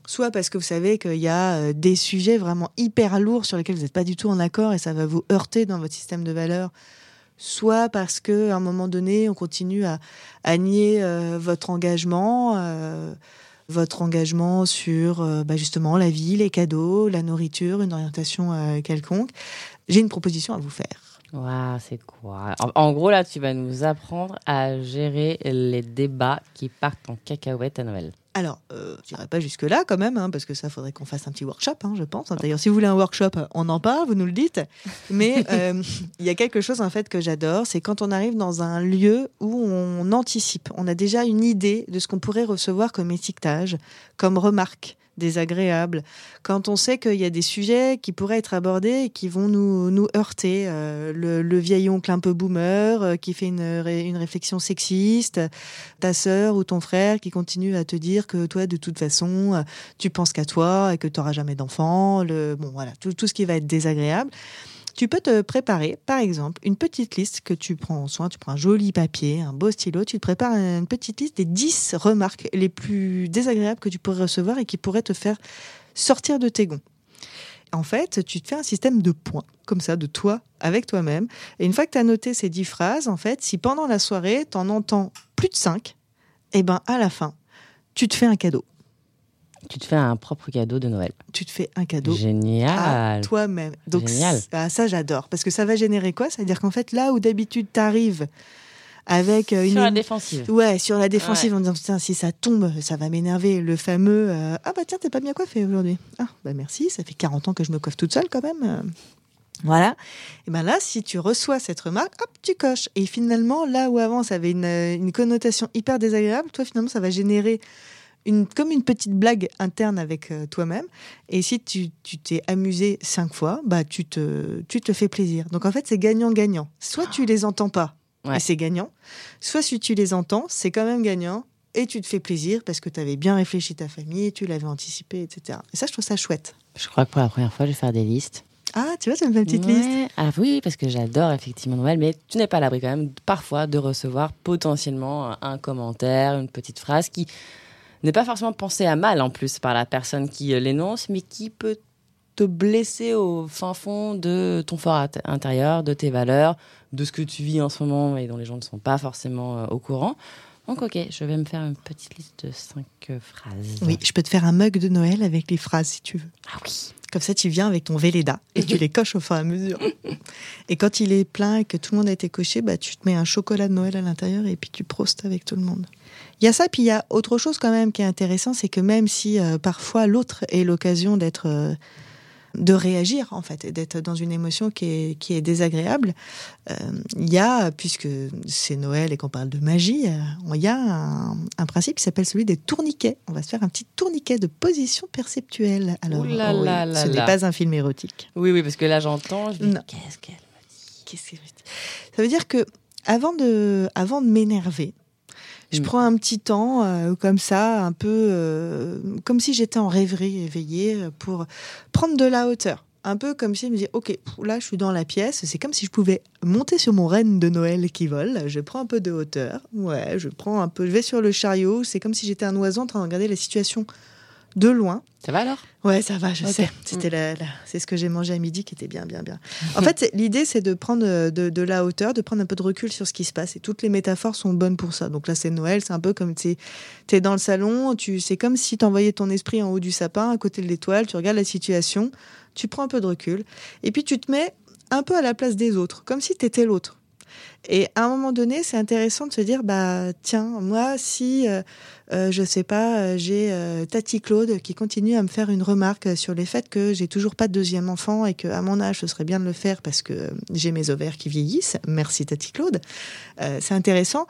soit parce que vous savez qu'il y a des sujets vraiment hyper lourds sur lesquels vous n'êtes pas du tout en accord et ça va vous heurter dans votre système de valeurs soit parce que à un moment donné, on continue à, nier euh, votre engagement, euh, votre engagement sur euh, bah, justement la vie, les cadeaux, la nourriture, une orientation quelconque. J'ai une proposition à vous faire. Waouh, c'est quoi? En, gros, là, tu vas nous apprendre à gérer les débats qui partent en cacahuète à Noël. Alors, euh, je n'irai pas jusque-là quand même, hein, parce que ça, faudrait qu'on fasse un petit workshop, hein, je pense. D'ailleurs, si vous voulez un workshop, on en parle, vous nous le dites. Mais euh, il y a quelque chose en fait que j'adore, c'est quand on arrive dans un lieu où on anticipe. On a déjà une idée de ce qu'on pourrait recevoir comme étiquetage, comme remarque désagréable, quand on sait qu'il y a des sujets qui pourraient être abordés et qui vont nous, nous heurter. Euh, le, vieil oncle un peu boomer euh, qui fait une, une réflexion sexiste, ta sœur ou ton frère qui continue à te dire que toi, de toute façon, euh, tu penses qu'à toi et que tu n'auras jamais d'enfant. Bon, voilà, tout, tout ce qui va être désagréable. Tu peux te préparer, par exemple, une petite liste que tu prends en soin. Tu prends un joli papier, un beau stylo, tu te prépares une petite liste des 10 remarques les plus désagréables que tu pourrais recevoir et qui pourraient te faire sortir de tes gonds. En fait, tu te fais un système de points, comme ça, de toi, avec toi-même. Et une fois que tu as noté ces 10 phrases, en fait, si pendant la soirée, tu en entends plus de 5, eh ben, à la fin, tu te fais un cadeau. Tu te fais un propre cadeau de Noël. Tu te fais un cadeau Génial. à toi-même. Donc Génial. Ah, ça, j'adore. Parce que ça va générer quoi? Ça veut dire qu'en fait, là où d'habitude tu arrives avec euh, une sur la défensive. Ouais, sur la défensive en disant si ça tombe, ça va m'énerver. Le fameux euh, ah bah tiens t'es pas bien coiffé aujourd'hui. Ah bah merci, ça fait 40 ans que je me coiffe toute seule quand même. Voilà. Et ben là, si tu reçois cette remarque, hop, tu coches. Et finalement, là où avant ça avait une, une connotation hyper désagréable, toi finalement ça va générer comme une petite blague interne avec euh, toi-même. Et si tu t'es amusé cinq fois, bah, tu, te, tu te fais plaisir. Donc en fait, c'est gagnant-gagnant. Soit tu les entends pas, et c'est gagnant. Soit si tu les entends, c'est quand même gagnant. et tu te fais plaisir parce que tu avais bien réfléchi ta famille, tu l'avais anticipé, etc. Et ça, je trouve ça chouette. Je crois que pour la première fois, je vais faire des listes. Ah, tu vois, ça me fait une petite liste. Ah oui, parce que j'adore effectivement Noël, mais tu n'es pas à l'abri quand même parfois de recevoir potentiellement un commentaire, une petite phrase qui n'est pas forcément pensée à mal en plus par la personne qui euh, l'énonce, mais qui peut te blesser au fin fond de ton fort intérieur, de tes valeurs, de ce que tu vis en ce moment et dont les gens ne sont pas forcément euh, au courant. Donc, ok, je vais me faire une petite liste de cinq euh, phrases. Oui, je peux te faire un mug de Noël avec les phrases si tu veux. Ah oui. Comme ça, tu viens avec ton Véleda et tu les coches au fur et à mesure. Et quand il est plein et que tout le monde a été coché, bah, tu te mets un chocolat de Noël à l'intérieur et puis tu prostes avec tout le monde. Il y a ça, puis il y a autre chose quand même qui est intéressant, c'est que même si euh, parfois l'autre est l'occasion d'être de réagir en fait et d'être dans une émotion qui est, qui est désagréable. Euh, il y a, puisque c'est Noël et qu'on parle de magie, euh, il y a un, principe qui s'appelle celui des tourniquets. On va se faire un petit tourniquet de position perceptuelle. Alors, ce n'est pas un film érotique. Oui, oui, parce que là j'entends, je qu'est-ce qu'elle me dit? Qu'est-ce qu'elle me dit Ça veut dire que avant de, avant de m'énerver, je mm. prends un petit temps euh, comme ça, un peu euh, comme si j'étais en rêverie éveillée euh, pour prendre de la hauteur. Un peu comme si je me disais, ok, là je suis dans la pièce, c'est comme si je pouvais monter sur mon renne de Noël qui vole. Je prends un peu de hauteur, ouais, je prends un peu, je vais sur le chariot. C'est comme si j'étais un oiseau en train de regarder la situation de loin. Ça va alors? Ouais, ça va, je sais. C'était mm. la, c'est ce que j'ai mangé à midi qui était bien, bien, bien. En fait, l'idée, c'est de prendre de, la hauteur, de prendre un peu de recul sur ce qui se passe. Et toutes les métaphores sont bonnes pour ça. Donc là, c'est Noël, c'est un peu comme tu es dans le salon, tu, c'est comme si tu envoyais ton esprit en haut du sapin, à côté de l'étoile, tu regardes la situation, tu prends un peu de recul, et puis tu te mets un peu à la place des autres, comme si tu étais l'autre. Et à un moment donné, c'est intéressant de se dire, bah tiens, moi, si, euh, euh, je sais pas, euh, j'ai Tati Claude qui continue à me faire une remarque sur les faits que j'ai toujours pas de deuxième enfant et que à mon âge, ce serait bien de le faire parce que j'ai mes ovaires qui vieillissent. Merci Tati Claude. c'est intéressant,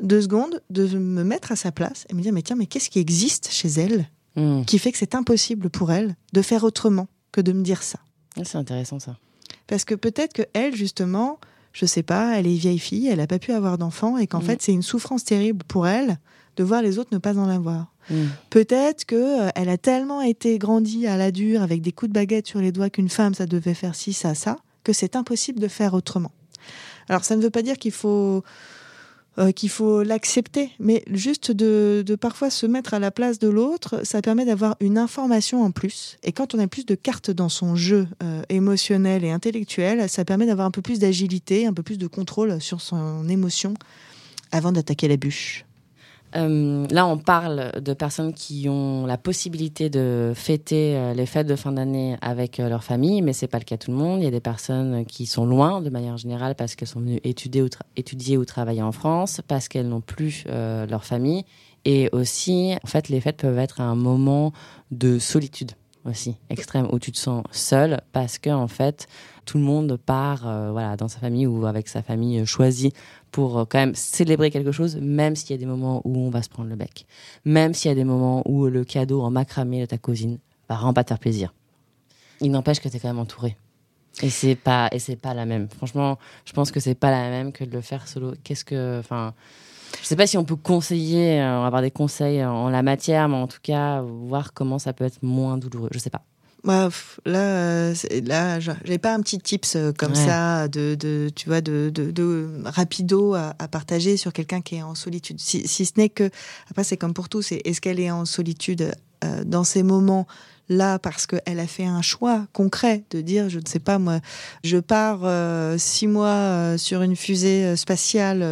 deux secondes, de me mettre à sa place et me dire, mais tiens, mais qu'est-ce qui existe chez elle hmm. qui fait que c'est impossible pour elle de faire autrement que de me dire ça? C'est intéressant ça. Parce que peut-être que elle, justement, je sais pas, elle est vieille fille, elle n'a pas pu avoir d'enfant et qu'en mm. fait c'est une souffrance terrible pour elle de voir les autres ne pas en avoir. Mm. Peut-être que euh, elle a tellement été grandie à la dure avec des coups de baguette sur les doigts qu'une femme ça devait faire ci ça ça que c'est impossible de faire autrement. Alors ça ne veut pas dire qu'il faut euh, qu'il faut l'accepter, mais juste de, parfois se mettre à la place de l'autre, ça permet d'avoir une information en plus. Et quand on a plus de cartes dans son jeu euh, émotionnel et intellectuel, ça permet d'avoir un peu plus d'agilité, un peu plus de contrôle sur son émotion avant d'attaquer la bûche. Euh, là, on parle de personnes qui ont la possibilité de fêter euh, les fêtes de fin d'année avec euh, leur famille, mais c'est pas le cas tout le monde. Il y a des personnes qui sont loin, de manière générale, parce qu'elles sont venues étudier ou, étudier ou travailler en France, parce qu'elles n'ont plus leur famille, et aussi, en fait, les fêtes peuvent être un moment de solitude aussi extrême où tu te sens seul parce que en fait tout le monde part voilà dans sa famille ou avec sa famille choisie pour euh, quand même célébrer quelque chose, même s'il y a des moments où on va se prendre le bec, même s'il y a des moments où le cadeau en macramé de ta cousine va vraiment pas te faire plaisir. Il n'empêche que tu es quand même entouré. Et c'est pas et c'est pas la même. Franchement, je pense que c'est pas la même que de le faire solo. Qu'est-ce que enfin je sais pas si on peut conseiller, euh, avoir des conseils en la matière, mais en tout cas, voir comment ça peut être moins douloureux. Je sais pas. Bah, là, euh, là, j'ai pas un petit tips euh, comme ça de, de, tu vois, de, de, de rapido à, à, partager sur quelqu'un qui est en solitude. Si, si ce n'est que, après, c'est comme pour tout, c'est est-ce qu'elle est en solitude euh, dans ces moments là parce qu'elle a fait un choix concret de dire, je ne sais pas moi, je pars six mois sur une fusée spatiale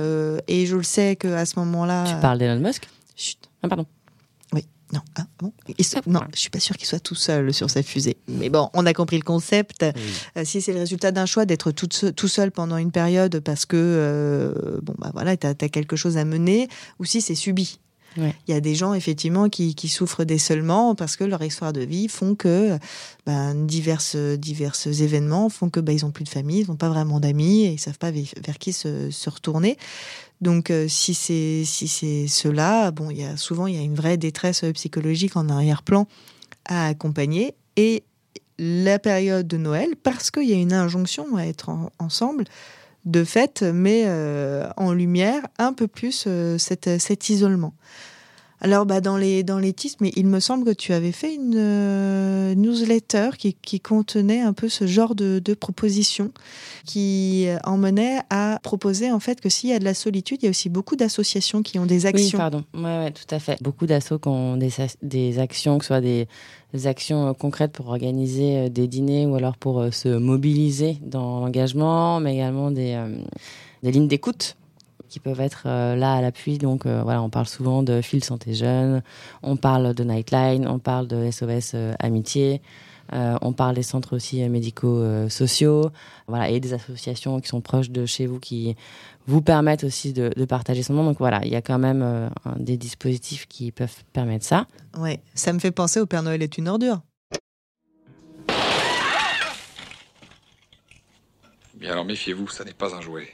et je le sais que à ce moment-là. Tu parles d'Elon Musk? Chut. Ah, pardon. Non, ah, bon non, je suis pas sûre qu'il soit tout seul sur sa fusée. Mais bon, on a compris le concept. Euh, si c'est le résultat d'un choix d'être tout, tout, seul pendant une période parce que euh, bon bah voilà, tu as, quelque chose à mener, ou si c'est subi. Il y a des gens effectivement qui, qui souffrent déseulement parce que leur histoire de vie font que ben, diverses, diverses événements font que ben, ils ont plus de famille, ils n'ont pas vraiment d'amis et ils savent pas vers qui se, se retourner. Donc euh, si c'est si c'est cela, bon, il y a souvent il y a une vraie détresse psychologique en arrière-plan à accompagner et la période de Noël parce qu'il y a une injonction à être ensemble de fait, mais euh, en lumière un peu plus euh, cet, cet, isolement. Alors, bah, dans les dans les titres, mais il me semble que tu avais fait une euh, newsletter qui, qui, contenait un peu ce genre de, de propositions, qui emmenait à proposer en fait que s'il y a de la solitude, il y a aussi beaucoup d'associations qui ont des actions. Oui, pardon. Ouais, ouais, tout à fait. Beaucoup d'assauts qui ont des, des actions, que ce soit des, des actions euh, concrètes pour organiser euh, des dîners ou alors pour se mobiliser dans l'engagement, mais également des, des lignes d'écoute qui peuvent être euh, là à l'appui. Donc euh, voilà, on parle souvent de Fil Santé Jeune, on parle de Nightline, on parle de SOS euh, Amitié. on parle des centres aussi médicaux sociaux, voilà, et des associations qui sont proches de chez vous qui vous permettent aussi de, partager son nom. Donc voilà, il y a quand même des dispositifs qui peuvent permettre ça. Ouais, ça me fait penser au Père Noël est une ordure. Bien alors méfiez-vous, ça n'est pas un jouet.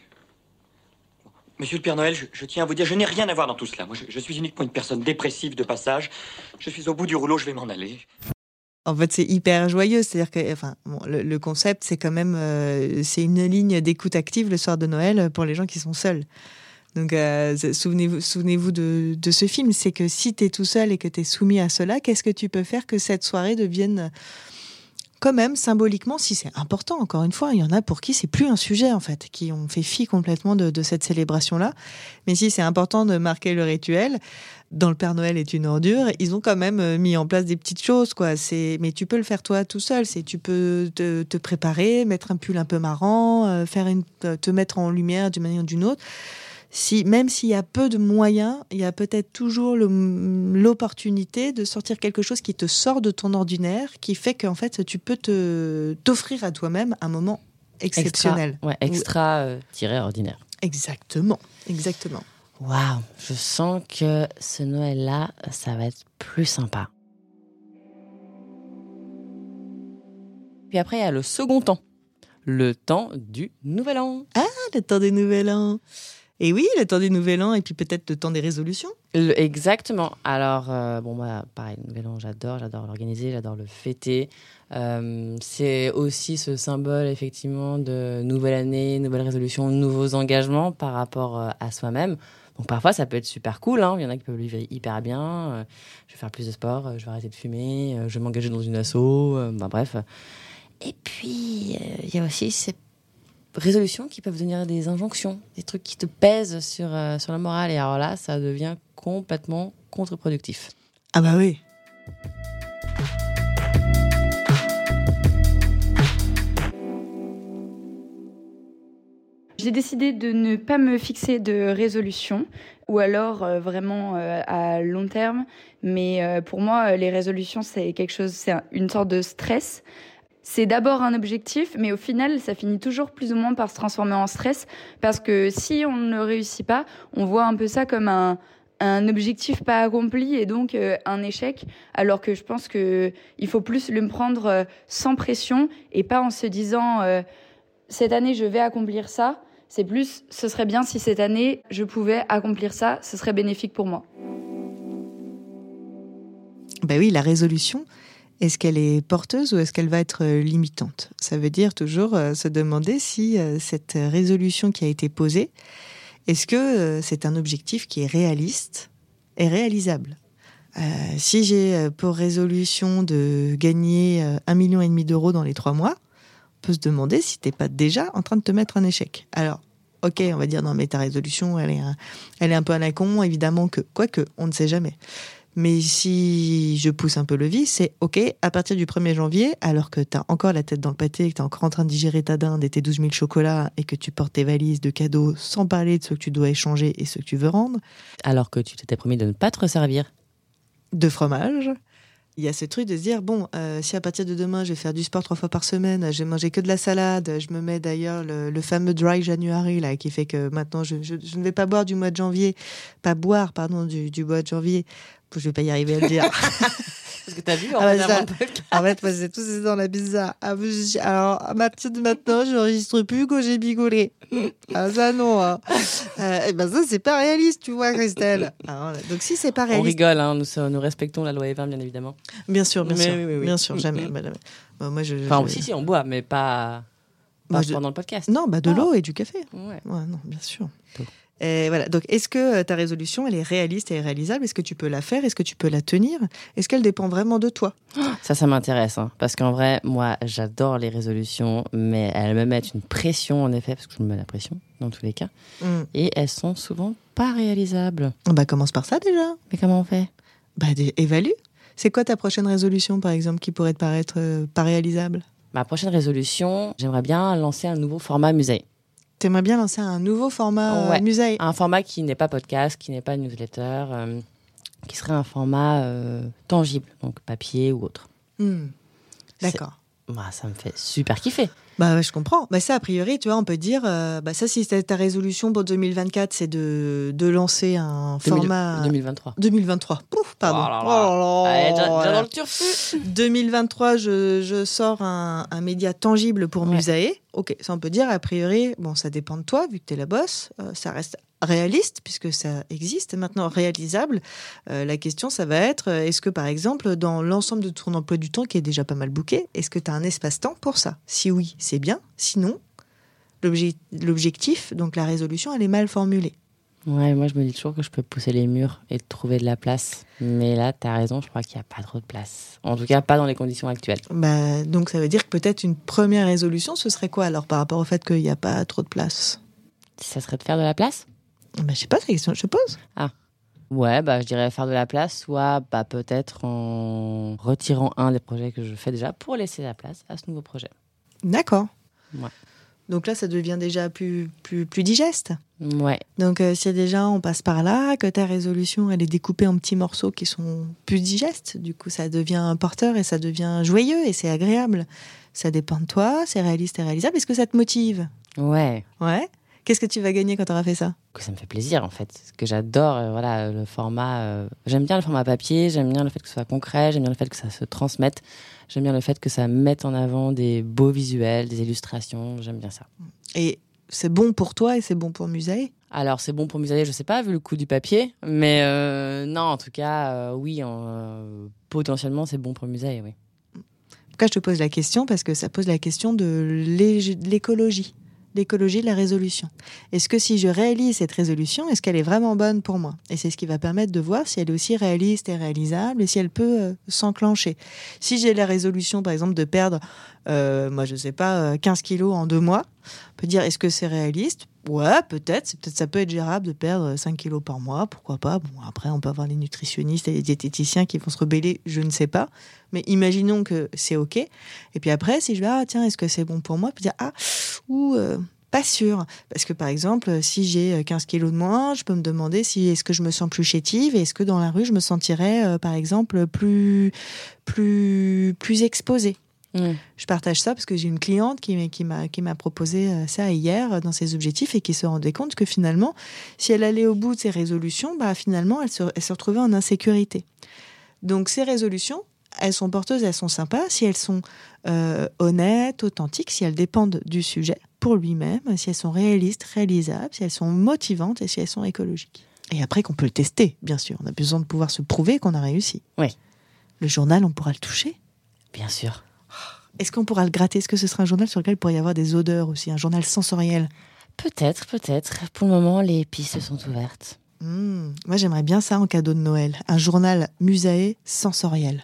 Monsieur le Père Noël, je, tiens à vous dire, je n'ai rien à voir dans tout cela. Je, suis uniquement une personne dépressive de passage. Je suis au bout du rouleau, je vais m'en aller. En fait, c'est hyper joyeux. C'est-à-dire que, enfin, le, concept, c'est quand même, euh, une ligne d'écoute active le soir de Noël pour les gens qui sont seuls. Donc, euh, souvenez-vous, souvenez-vous de, de, ce film. C'est que si tu es tout seul et que tu es soumis à cela, qu'est-ce que tu peux faire que cette soirée devienne quand même, symboliquement, si c'est important, encore une fois, il y en a pour qui c'est plus un sujet, en fait, qui ont fait fi complètement de, cette célébration-là. Mais si c'est important de marquer le rituel, dans le Père Noël est une ordure, ils ont quand même euh, mis en place des petites choses, quoi. C'est, mais tu peux le faire toi tout seul. C'est, tu peux te, préparer, mettre un pull un peu marrant, euh, faire une, te mettre en lumière d'une manière ou d'une autre si, même s'il y a peu de moyens, il y a peut-être toujours l'opportunité de sortir quelque chose qui te sort de ton ordinaire, qui fait qu'en fait, tu peux t'offrir à toi-même un moment exceptionnel. Extra, ouais, extra euh, ordinaire. Exactement, exactement. Waouh, je sens que ce Noël-là, ça va être plus sympa. Puis après, il y a le second temps, le temps du Nouvel An. Ah, le temps du Nouvel An. Et oui, le temps du Nouvel An et puis peut-être le temps des résolutions. exactement. Alors, euh, bon, bah, pareil, le Nouvel An, j'adore, j'adore l'organiser, j'adore le fêter. Euh, c'est aussi ce symbole, effectivement, de nouvelle année, nouvelle résolution, nouveaux engagements par rapport euh, à soi-même. Donc parfois, ça peut être super cool. Hein. Il y en a qui peuvent vivre hyper bien. je vais faire plus de sport, je vais arrêter de fumer, je vais m'engager dans une asso. ben, bref. Et puis, il y a aussi ces résolutions qui peuvent devenir des injonctions, des trucs qui te pèsent sur, euh, sur la morale. Et alors là, ça devient complètement contre-productif. Ah bah oui. J'ai décidé de ne pas me fixer de résolution ou alors euh, vraiment euh, à long terme. Mais pour moi, les résolutions, c'est quelque chose, c'est une sorte de stress c'est d'abord un objectif, mais au final, ça finit toujours plus ou moins par se transformer en stress, parce que si on ne réussit pas, on voit un peu ça comme un, objectif pas accompli et donc euh, un échec, alors que je pense que il faut plus le prendre euh, sans pression et pas en se disant euh, cette année je vais accomplir ça. C'est plus ce serait bien si cette année je pouvais accomplir ça, ce serait bénéfique pour moi. Ben oui, la résolution, est-ce qu'elle est porteuse ou est-ce qu'elle va être euh, limitante? Ça veut dire toujours euh, se demander si euh, cette résolution qui a été posée, est-ce que c'est un objectif qui est réaliste et réalisable? Si j'ai pour résolution de gagner un million et demi d'euros dans les trois mois, on peut se demander si t'es pas déjà en train de te mettre un échec. Alors, ok, on va dire non mais ta résolution, elle est un, elle est un peu à la con, évidemment que quoique on ne sait jamais. Mais si je pousse un peu le vis, c'est OK, à partir du 1er janvier, alors que tu as encore la tête dans le pâté, que tu es encore en train de digérer ta dinde et tes 12 000 chocolats et que tu portes tes valises de cadeaux sans parler de ce que tu dois échanger et ce que tu veux rendre. Alors que tu t'étais promis de ne pas te resservir. De fromage. Il y a ce truc de se dire bon, euh, si à partir de demain je vais faire du sport trois fois par semaine, je vais manger que de la salade, je me mets d'ailleurs le, fameux dry January là qui fait que maintenant je, ne vais pas boire du mois de janvier, pas boire pardon du, du mois de janvier je vais pas y arriver à le dire. Parce que t'as vu, en ah, fait, En fait, moi, c'est tout, c'est dans la bizarre. Ah, alors, à partir de maintenant, je n'enregistre plus quand j'ai bigolé. Ah, ça, non. Hein. Euh, eh ben, ça, c'est pas réaliste, tu vois, Christelle. Ah, donc, si c'est pas réaliste. On rigole, hein, nous, nous respectons la loi Evin, bien évidemment. Bien sûr, bien sûr. Bien sûr, jamais. moi, je, enfin, si, si, on boit, mais pas, pas pendant le podcast. Non, bah, de l'eau et du café. Ouais. ouais. non, bien sûr. Et voilà. Donc, est-ce que euh, ta résolution, elle est réaliste et réalisable? Est-ce que tu peux la faire? Est-ce que tu peux la tenir? Est-ce qu'elle dépend vraiment de toi? Ça, ça m'intéresse. hein, parce qu'en vrai, moi, j'adore les résolutions, mais elles me mettent une pression, en effet, parce que je me mets la pression, dans tous les cas. Hmm. Et elles sont souvent pas réalisables. Bah, commence par ça déjà. Mais comment on fait? Bah, évalue. C'est quoi ta prochaine résolution, par exemple, qui pourrait te paraître euh, pas réalisable? Ma prochaine résolution, j'aimerais bien lancer un nouveau format musée. T'aimerais bien lancer un nouveau format Ouais. euh, musée Un format qui n'est pas podcast, qui n'est pas newsletter, euh, qui serait un format euh, tangible, donc papier ou autre. Hmm. D'accord. Bah, ça me fait super kiffer. Bah je comprends. Bah ça, a priori, tu vois, on peut dire, euh, bah ça, si ta ta résolution pour 2024, c'est de, de lancer un 2000 format 2023. 2023. Pouf, pardon. Oh là là. Oh là Allez, Voilà. dans le turfu. 2023, je, je sors un, un média tangible pour Ouais. Musae. Ok, ça on peut dire, a priori, bon, ça dépend de toi, vu que tu es la boss. Euh, ça reste réaliste, puisque ça existe. Maintenant, réalisable, euh, la question, ça va être, est-ce que, par exemple, dans l'ensemble de ton emploi du temps, qui est déjà pas mal bouqué, est-ce que tu as un espace-temps pour ça? Si oui, c'est bien. Sinon, l'obje- l'objectif, donc la résolution, elle est mal formulée. Ouais, moi je me dis toujours que je peux pousser les murs et trouver de la place. Mais là, t'as raison, je crois qu'il n'y a pas trop de place. En tout cas, pas dans les conditions actuelles. Bah, donc, ça veut dire que peut-être une première résolution, ce serait quoi alors par rapport au fait qu'il n'y a pas trop de place? Ça serait de faire de la place? Bah, Je sais pas, c'est la question que je pose. Ouais, bah je dirais faire de la place, soit bah, peut-être en retirant un des projets que je fais déjà pour laisser la place à ce nouveau projet. D'accord. Ouais. Donc là, ça devient déjà plus, plus, plus digeste. Ouais, Donc euh, si déjà on passe par là, que ta résolution, elle est découpée en petits morceaux qui sont plus digestes, du coup ça devient porteur et ça devient joyeux et c'est agréable. Ça dépend de toi, c'est réaliste et réalisable. Est-ce que ça te motive? Ouais. Ouais. Qu'est-ce que tu vas gagner quand tu auras fait ça? Que ça me fait plaisir en fait. Ce que j'adore, euh, voilà, le format. euh, j'aime bien le format papier, j'aime bien le fait que ce soit concret, j'aime bien le fait que ça se transmette, j'aime bien le fait que ça mette en avant des beaux visuels, des illustrations, j'aime bien ça. Et c'est bon pour toi et c'est bon pour Musée Alors c'est bon pour Musaïe, je sais pas, vu le coût du papier, mais euh, non, en tout cas, euh, oui, euh, potentiellement c'est bon pour Musaïe, oui. Pourquoi je te pose la question Parce que ça pose la question de l'écologie, l'écologie de la résolution. Est-ce que si je réalise cette résolution, est-ce qu'elle est vraiment bonne pour moi? Et c'est ce qui va permettre de voir si elle est aussi réaliste et réalisable et si elle peut euh, s'enclencher. Si j'ai la résolution, par exemple, de perdre, euh, moi je sais pas, euh, 15 kilos en deux mois, on peut dire est-ce que c'est réaliste? Ouais, peut-être. C'est peut-être ça peut être gérable de perdre 5 kilos par mois, pourquoi pas? Bon, après, on peut avoir les nutritionnistes et les diététiciens qui vont se rebeller, je ne sais pas. Mais imaginons que c'est OK. Et puis après, si je vais, ah tiens, est-ce que c'est bon pour moi? Puis dire, ah, ou euh, pas sûr. Parce que par exemple, si j'ai 15 kilos de moins, je peux me demander si est-ce que je me sens plus chétive? Et est-ce que dans la rue, je me sentirais, euh, par exemple, plus, plus, plus exposée? Mm. Je partage ça parce que j'ai une cliente qui, m'a- qui proposé euh, ça hier euh, dans ses objectifs et qui se rendait compte que finalement, si elle allait au bout de ses résolutions, bah finalement, elle se, elle se retrouvait en insécurité. Donc ces résolutions, elles sont porteuses, elles sont sympas si elles sont euh, honnêtes, authentiques, si elles dépendent du sujet pour lui-même, si elles sont réalistes, réalisables, si elles sont motivantes et si elles sont écologiques. Et après qu'on peut le tester, bien sûr. On a besoin de pouvoir se prouver qu'on a réussi. Oui. Le journal, on pourra le toucher. Bien sûr. Est-ce qu'on pourra le gratter? Est-ce que ce sera un journal sur lequel il pourrait y avoir des odeurs aussi Un journal sensoriel? Peut-être, peut-être. Pour le moment, les pistes sont ouvertes. Hmm, Moi, j'aimerais bien ça en cadeau de Noël. Un journal musae sensoriel.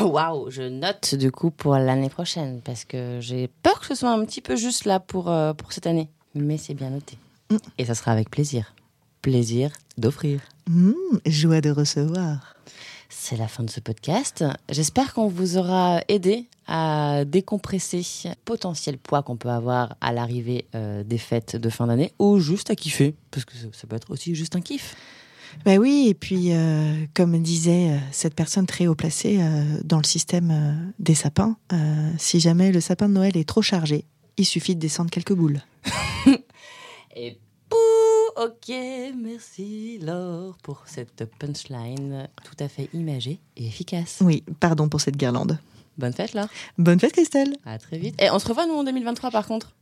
Oh, Waouh, je note du coup pour l'année prochaine parce que j'ai peur que ce soit un petit peu juste là pour, euh, pour cette année. Mais c'est bien noté. Mm. Et ça sera avec plaisir. Plaisir d'offrir. Hmm, joie de recevoir. C'est la fin de ce podcast. J'espère qu'on vous aura aidé à décompresser le potentiel poids qu'on peut avoir à l'arrivée euh, des fêtes de fin d'année ou juste à kiffer, parce que ça, peut être aussi juste un kiff. Ben oui, et puis, euh, comme disait euh, cette personne très haut placée dans le système des sapins, si jamais le sapin de Noël est trop chargé, il suffit de descendre quelques boules. Et ok, merci Laure pour cette punchline tout à fait imagée et efficace. Oui, pardon pour cette guirlande. Bonne fête Laure. Bonne fête, Christelle. À très vite. Et on se revoit nous en 2023 par contre?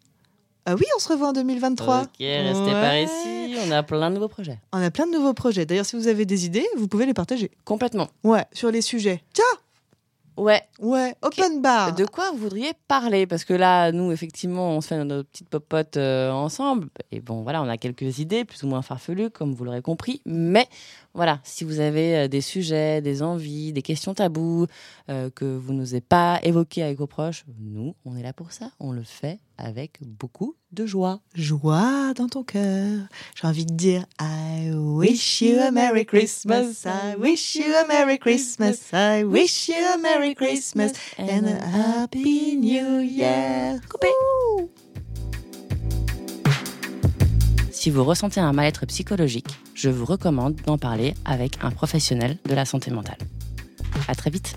Ah oui, on se revoit en 2023. Ok, restez par ici. On a plein de nouveaux projets. On a plein de nouveaux projets. D'ailleurs, si vous avez des idées, vous pouvez les partager. Complètement. Ouais, sur les sujets. Tiens Ouais. Ouais, open bar. De quoi vous voudriez parler? Parce que là, nous, effectivement, on se fait notre petite popote euh, ensemble. Et bon, voilà, on a quelques idées, plus ou moins farfelues, comme vous l'aurez compris. Mais voilà, si vous avez euh, des sujets, des envies, des questions tabous euh, que vous n'osez pas évoquer avec vos proches, nous, on est là pour ça. On le fait avec beaucoup de joie. Joie dans ton cœur. J'ai envie de dire I wish you a Merry Christmas. I wish you a Merry Christmas. I wish you a Merry Christmas and a Happy New Year. Coupé. Si vous ressentez un mal-être psychologique, je vous recommande d'en parler avec un professionnel de la santé mentale. À très vite.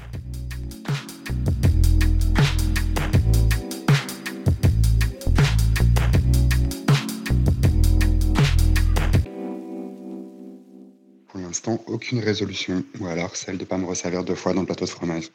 Pour l'instant, aucune résolution, ou alors celle de ne pas me resservir deux fois dans le plateau de fromage.